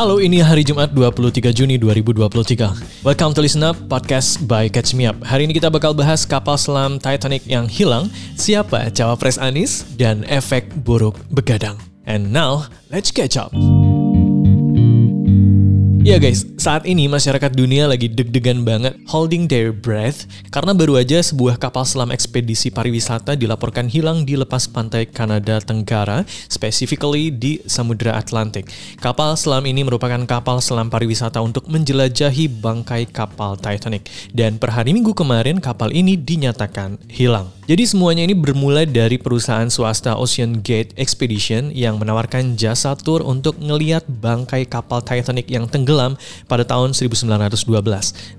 Halo, ini hari Jumat 23 Juni 2023. Welcome to Listen Up, podcast by Catch Me Up. Hari ini kita bakal bahas kapal selam Titanic yang hilang, siapa cawapres Anis, dan efek buruk begadang. And now, let's catch up. Ya guys, saat ini masyarakat dunia lagi deg-degan banget holding their breath karena baru aja sebuah kapal selam ekspedisi pariwisata dilaporkan hilang di lepas pantai Kanada Tenggara, specifically di Samudra Atlantik. Kapal selam ini merupakan kapal selam pariwisata untuk menjelajahi bangkai kapal Titanic dan per hari Minggu kemarin kapal ini dinyatakan hilang. Jadi semuanya ini bermula dari perusahaan swasta Ocean Gate Expedition yang menawarkan jasa tour untuk ngeliat bangkai kapal Titanic yang tenggelam pada tahun 1912.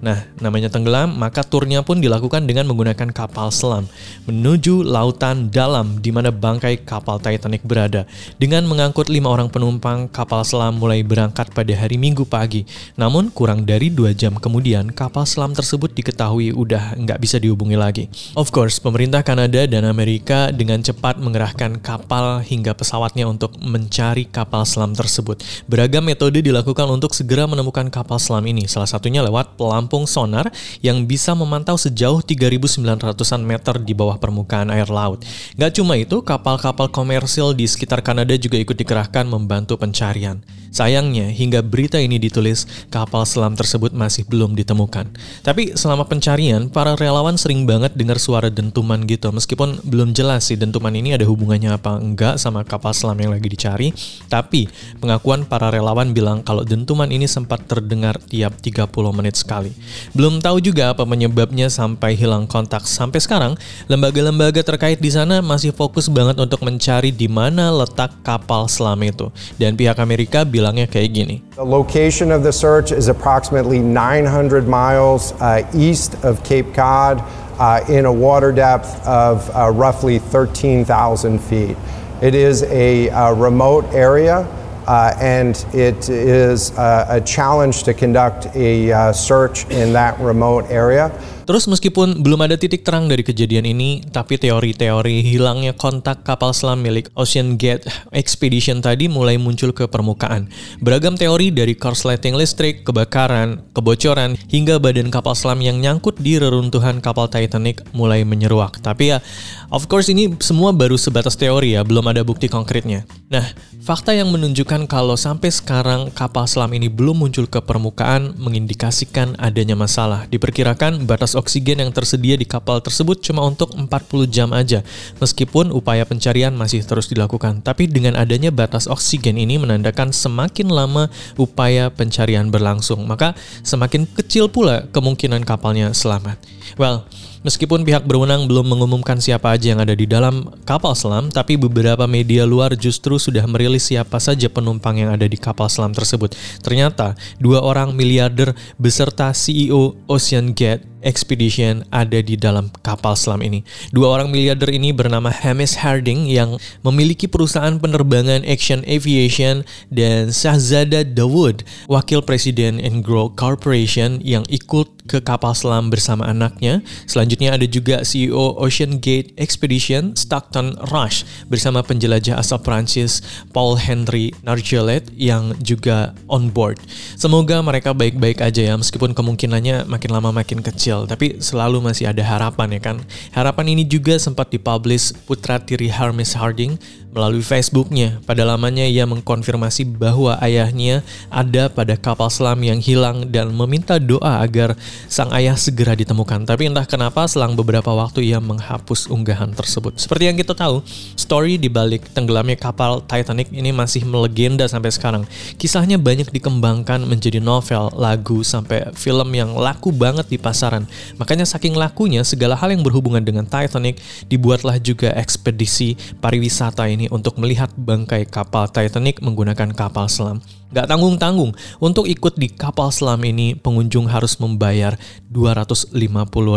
Nah, namanya tenggelam, maka turnya pun dilakukan dengan menggunakan kapal selam menuju lautan dalam di mana bangkai kapal Titanic berada. Dengan mengangkut lima orang penumpang, kapal selam mulai berangkat pada hari Minggu pagi. Namun kurang dari dua jam kemudian, kapal selam tersebut diketahui udah nggak bisa dihubungi lagi. Of course, pemerintah Kanada dan Amerika dengan cepat mengerahkan kapal hingga pesawatnya untuk mencari kapal selam tersebut. Beragam metode dilakukan untuk segera menemukan kapal selam ini, salah satunya lewat pelampung sonar yang bisa memantau sejauh 3.900-an meter di bawah permukaan air laut. Gak cuma itu, kapal-kapal komersil di sekitar Kanada juga ikut dikerahkan membantu pencarian. Sayangnya, hingga berita ini ditulis, kapal selam tersebut masih belum ditemukan. Tapi selama pencarian, para relawan sering banget dengar suara dentuman gitu. Meskipun belum jelas sih dentuman ini ada hubungannya apa enggak sama kapal selam yang lagi dicari. Tapi pengakuan para relawan bilang kalau dentuman ini sempat terdengar tiap 30 menit sekali. Belum tahu juga apa penyebabnya sampai hilang kontak. Sampai sekarang, lembaga-lembaga terkait di sana masih fokus banget untuk mencari di mana letak kapal selam itu. Dan pihak Amerika bilang bilangnya kayak gini. The location of the search is approximately 900 miles uh, east of Cape Cod uh, in a water depth of uh, roughly 13,000 feet. It is a uh, remote area. Uh, and it is uh, a challenge to conduct a search in that remote area. Terus meskipun belum ada titik terang dari kejadian ini, tapi teori-teori hilangnya kontak kapal selam milik Ocean Gate Expedition tadi mulai muncul ke permukaan. Beragam teori dari korsleting listrik, kebakaran, kebocoran, hingga badan kapal selam yang nyangkut di reruntuhan kapal Titanic mulai menyeruak. Tapi ya, of course ini semua baru sebatas teori ya, belum ada bukti konkretnya. Nah, fakta yang menunjukkan kalau sampai sekarang kapal selam ini belum muncul ke permukaan mengindikasikan adanya masalah. Diperkirakan batas oksigen yang tersedia di kapal tersebut cuma untuk 40 jam aja, meskipun upaya pencarian masih terus dilakukan. Tapi dengan adanya batas oksigen ini menandakan semakin lama upaya pencarian berlangsung, maka semakin kecil pula kemungkinan kapalnya selamat. Well, Meskipun pihak berwenang belum mengumumkan siapa aja yang ada di dalam kapal selam, tapi beberapa media luar justru sudah merilis siapa saja penumpang yang ada di kapal selam tersebut. Ternyata, dua orang miliarder beserta CEO Ocean Gate Expedition ada di dalam kapal selam ini. Dua orang miliarder ini bernama Hamish Harding yang memiliki perusahaan penerbangan Action Aviation dan Shahzada Dawood, wakil presiden Engro Corporation yang ikut ke kapal selam bersama anaknya. Selanjutnya ada juga CEO Ocean Gate Expedition Stockton Rush bersama penjelajah asal Prancis Paul Henry Nargeolet yang juga on board. Semoga mereka baik-baik aja ya meskipun kemungkinannya makin lama makin kecil tapi selalu masih ada harapan ya kan. Harapan ini juga sempat dipublish putra tiri Hermes Harding melalui Facebooknya. Pada lamanya ia mengkonfirmasi bahwa ayahnya ada pada kapal selam yang hilang dan meminta doa agar sang ayah segera ditemukan. Tapi entah kenapa selang beberapa waktu ia menghapus unggahan tersebut. Seperti yang kita tahu, story di balik tenggelamnya kapal Titanic ini masih melegenda sampai sekarang. Kisahnya banyak dikembangkan menjadi novel, lagu, sampai film yang laku banget di pasaran. Makanya saking lakunya segala hal yang berhubungan dengan Titanic dibuatlah juga ekspedisi pariwisata ini untuk melihat bangkai kapal Titanic menggunakan kapal selam. Gak tanggung-tanggung, untuk ikut di kapal selam ini pengunjung harus membayar 250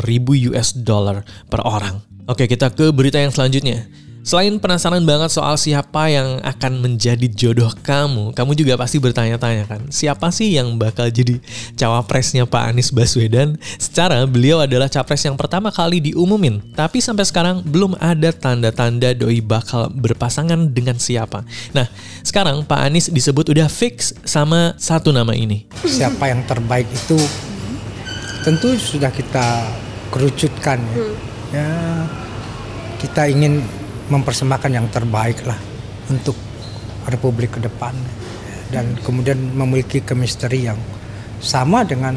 ribu US dollar per orang. Oke kita ke berita yang selanjutnya. Selain penasaran banget soal siapa yang akan menjadi jodoh kamu, kamu juga pasti bertanya-tanya kan, siapa sih yang bakal jadi cawapresnya Pak Anies Baswedan? Secara beliau adalah capres yang pertama kali diumumin, tapi sampai sekarang belum ada tanda-tanda doi bakal berpasangan dengan siapa. Nah, sekarang Pak Anies disebut udah fix sama satu nama ini. Siapa yang terbaik itu tentu sudah kita kerucutkan ya. Hmm. ya kita ingin mempersembahkan yang terbaik lah untuk Republik ke depan. Dan kemudian memiliki kemisteri yang sama dengan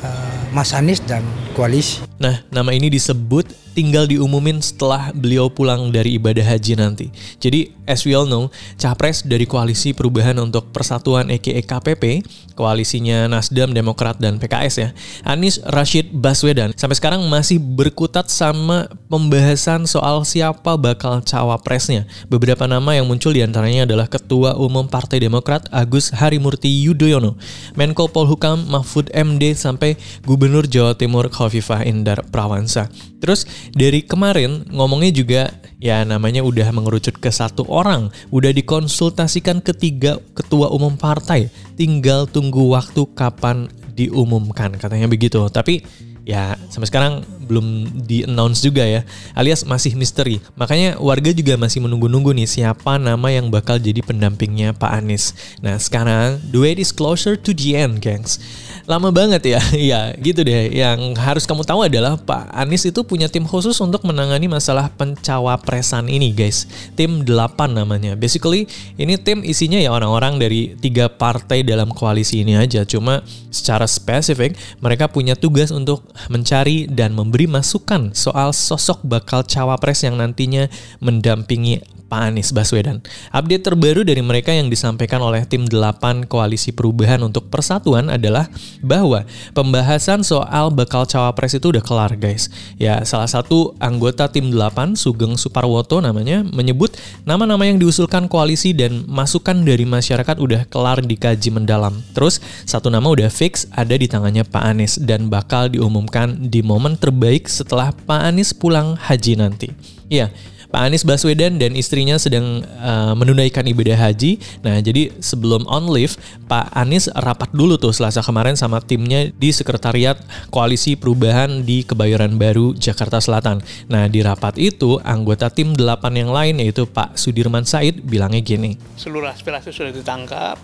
uh, Mas Anies dan koalisi. Nah, nama ini disebut tinggal diumumin setelah beliau pulang dari ibadah haji nanti. Jadi, as we all know, capres dari Koalisi Perubahan untuk Persatuan EKE KPP, koalisinya Nasdem, Demokrat, dan PKS ya, Anies Rashid Baswedan, sampai sekarang masih berkutat sama pembahasan soal siapa bakal cawapresnya. Beberapa nama yang muncul di antaranya adalah Ketua Umum Partai Demokrat Agus Harimurti Yudhoyono, Menko Polhukam Mahfud MD, sampai Gubernur Jawa Timur Khofifah Indar Prawansa. Terus dari kemarin ngomongnya juga ya namanya udah mengerucut ke satu orang, udah dikonsultasikan ketiga ketua umum partai, tinggal tunggu waktu kapan diumumkan katanya begitu. Tapi ya sampai sekarang belum di announce juga ya alias masih misteri. Makanya warga juga masih menunggu-nunggu nih siapa nama yang bakal jadi pendampingnya Pak Anies. Nah sekarang the way is closer to the end gengs lama banget ya. Ya gitu deh. Yang harus kamu tahu adalah Pak Anies itu punya tim khusus untuk menangani masalah pencawapresan ini guys. Tim 8 namanya. Basically ini tim isinya ya orang-orang dari tiga partai dalam koalisi ini aja. Cuma secara spesifik mereka punya tugas untuk mencari dan memberi masukan soal sosok bakal cawapres yang nantinya mendampingi Pak Anies Baswedan. Update terbaru dari mereka yang disampaikan oleh tim 8 Koalisi Perubahan untuk Persatuan adalah bahwa pembahasan soal bakal cawapres itu udah kelar guys. Ya salah satu anggota tim 8 Sugeng Suparwoto namanya menyebut nama-nama yang diusulkan koalisi dan masukan dari masyarakat udah kelar dikaji mendalam. Terus satu nama udah fix ada di tangannya Pak Anies dan bakal diumumkan di momen terbaik setelah Pak Anies pulang haji nanti. Ya, Pak Anies Baswedan dan istrinya sedang uh, menunaikan ibadah haji. Nah, jadi sebelum on leave, Pak Anies rapat dulu tuh Selasa kemarin sama timnya di Sekretariat Koalisi Perubahan di Kebayoran Baru, Jakarta Selatan. Nah, di rapat itu, anggota tim delapan yang lain yaitu Pak Sudirman Said bilangnya gini. Seluruh aspirasi sudah ditangkap,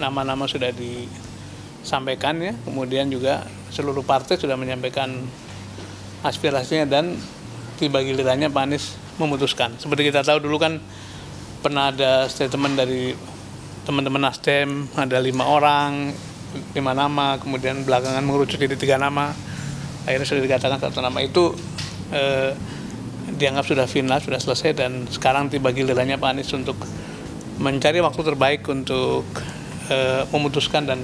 nama-nama sudah disampaikan ya, kemudian juga seluruh partai sudah menyampaikan aspirasinya dan tiba gilirannya Pak Anies memutuskan. Seperti kita tahu dulu kan pernah ada statement dari teman-teman Nasdem ada lima orang, lima nama, kemudian belakangan mengerucut jadi tiga nama. Akhirnya sudah dikatakan satu nama itu eh, dianggap sudah final, sudah selesai dan sekarang tiba gilirannya Pak Anies untuk mencari waktu terbaik untuk eh, memutuskan dan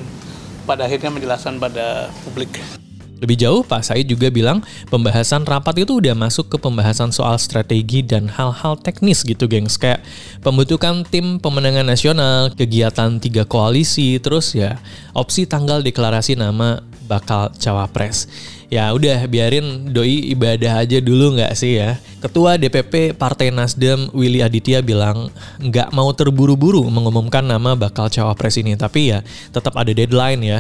pada akhirnya menjelaskan pada publik. Lebih jauh, Pak Said juga bilang pembahasan rapat itu udah masuk ke pembahasan soal strategi dan hal-hal teknis gitu, gengs. Kayak pembentukan tim pemenangan nasional, kegiatan tiga koalisi, terus ya opsi tanggal deklarasi nama bakal cawapres. Ya udah biarin doi ibadah aja dulu nggak sih ya. Ketua DPP Partai Nasdem Willy Aditya bilang nggak mau terburu-buru mengumumkan nama bakal cawapres ini. Tapi ya tetap ada deadline ya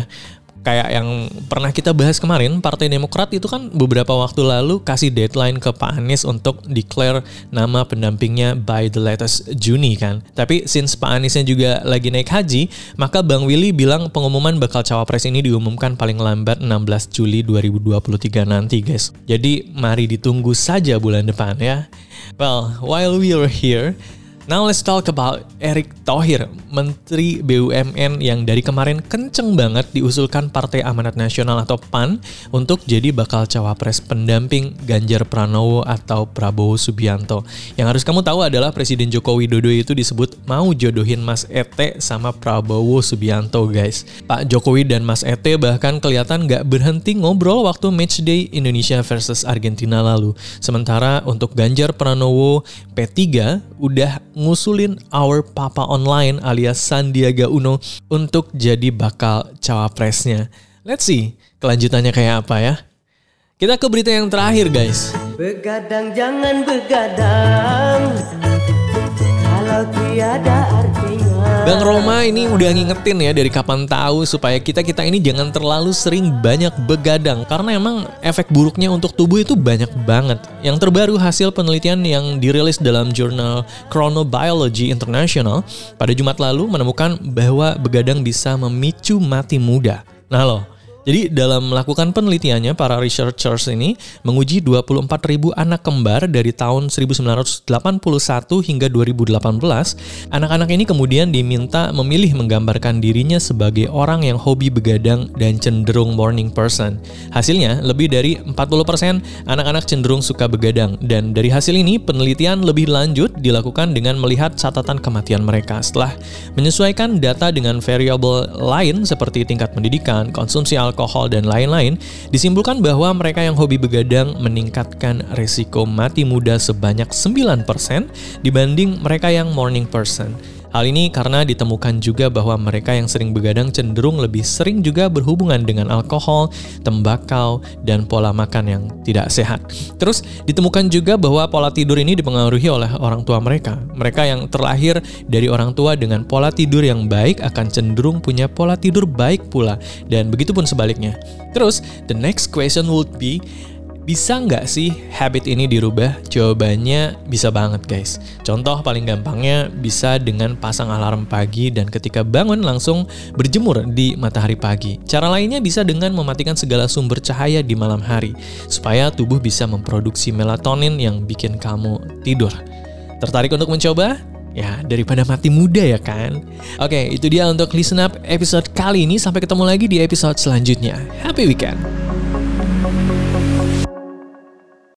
kayak yang pernah kita bahas kemarin, Partai Demokrat itu kan beberapa waktu lalu kasih deadline ke Pak Anies untuk declare nama pendampingnya by the latest Juni kan. Tapi since Pak Aniesnya juga lagi naik haji, maka Bang Willy bilang pengumuman bakal cawapres ini diumumkan paling lambat 16 Juli 2023 nanti guys. Jadi mari ditunggu saja bulan depan ya. Well, while we are here, Now let's talk about Erick Thohir, Menteri BUMN yang dari kemarin kenceng banget diusulkan Partai Amanat Nasional atau PAN untuk jadi bakal cawapres pendamping Ganjar Pranowo atau Prabowo Subianto. Yang harus kamu tahu adalah Presiden Joko Widodo itu disebut mau jodohin Mas Ete sama Prabowo Subianto guys. Pak Jokowi dan Mas Ete bahkan kelihatan gak berhenti ngobrol waktu matchday Indonesia versus Argentina lalu. Sementara untuk Ganjar Pranowo P3 udah ngusulin our papa online alias Sandiaga Uno untuk jadi bakal cawapresnya. Let's see kelanjutannya kayak apa ya. Kita ke berita yang terakhir guys. Begadang jangan begadang kalau tiada Bang Roma ini udah ngingetin ya dari kapan tahu supaya kita-kita ini jangan terlalu sering banyak begadang karena emang efek buruknya untuk tubuh itu banyak banget. Yang terbaru hasil penelitian yang dirilis dalam jurnal Chronobiology International pada Jumat lalu menemukan bahwa begadang bisa memicu mati muda. Nah loh, jadi dalam melakukan penelitiannya, para researchers ini menguji 24 ribu anak kembar dari tahun 1981 hingga 2018. Anak-anak ini kemudian diminta memilih menggambarkan dirinya sebagai orang yang hobi begadang dan cenderung morning person. Hasilnya, lebih dari 40% anak-anak cenderung suka begadang. Dan dari hasil ini, penelitian lebih lanjut dilakukan dengan melihat catatan kematian mereka. Setelah menyesuaikan data dengan variabel lain seperti tingkat pendidikan, konsumsi alkohol, alkohol, dan lain-lain, disimpulkan bahwa mereka yang hobi begadang meningkatkan risiko mati muda sebanyak 9% dibanding mereka yang morning person. Hal ini karena ditemukan juga bahwa mereka yang sering begadang cenderung lebih sering juga berhubungan dengan alkohol, tembakau, dan pola makan yang tidak sehat. Terus ditemukan juga bahwa pola tidur ini dipengaruhi oleh orang tua mereka. Mereka yang terlahir dari orang tua dengan pola tidur yang baik akan cenderung punya pola tidur baik pula, dan begitupun sebaliknya. Terus, the next question would be, bisa nggak sih habit ini dirubah? Jawabannya bisa banget guys. Contoh paling gampangnya bisa dengan pasang alarm pagi dan ketika bangun langsung berjemur di matahari pagi. Cara lainnya bisa dengan mematikan segala sumber cahaya di malam hari supaya tubuh bisa memproduksi melatonin yang bikin kamu tidur. Tertarik untuk mencoba? Ya, daripada mati muda ya kan? Oke, itu dia untuk listen up episode kali ini. Sampai ketemu lagi di episode selanjutnya. Happy weekend!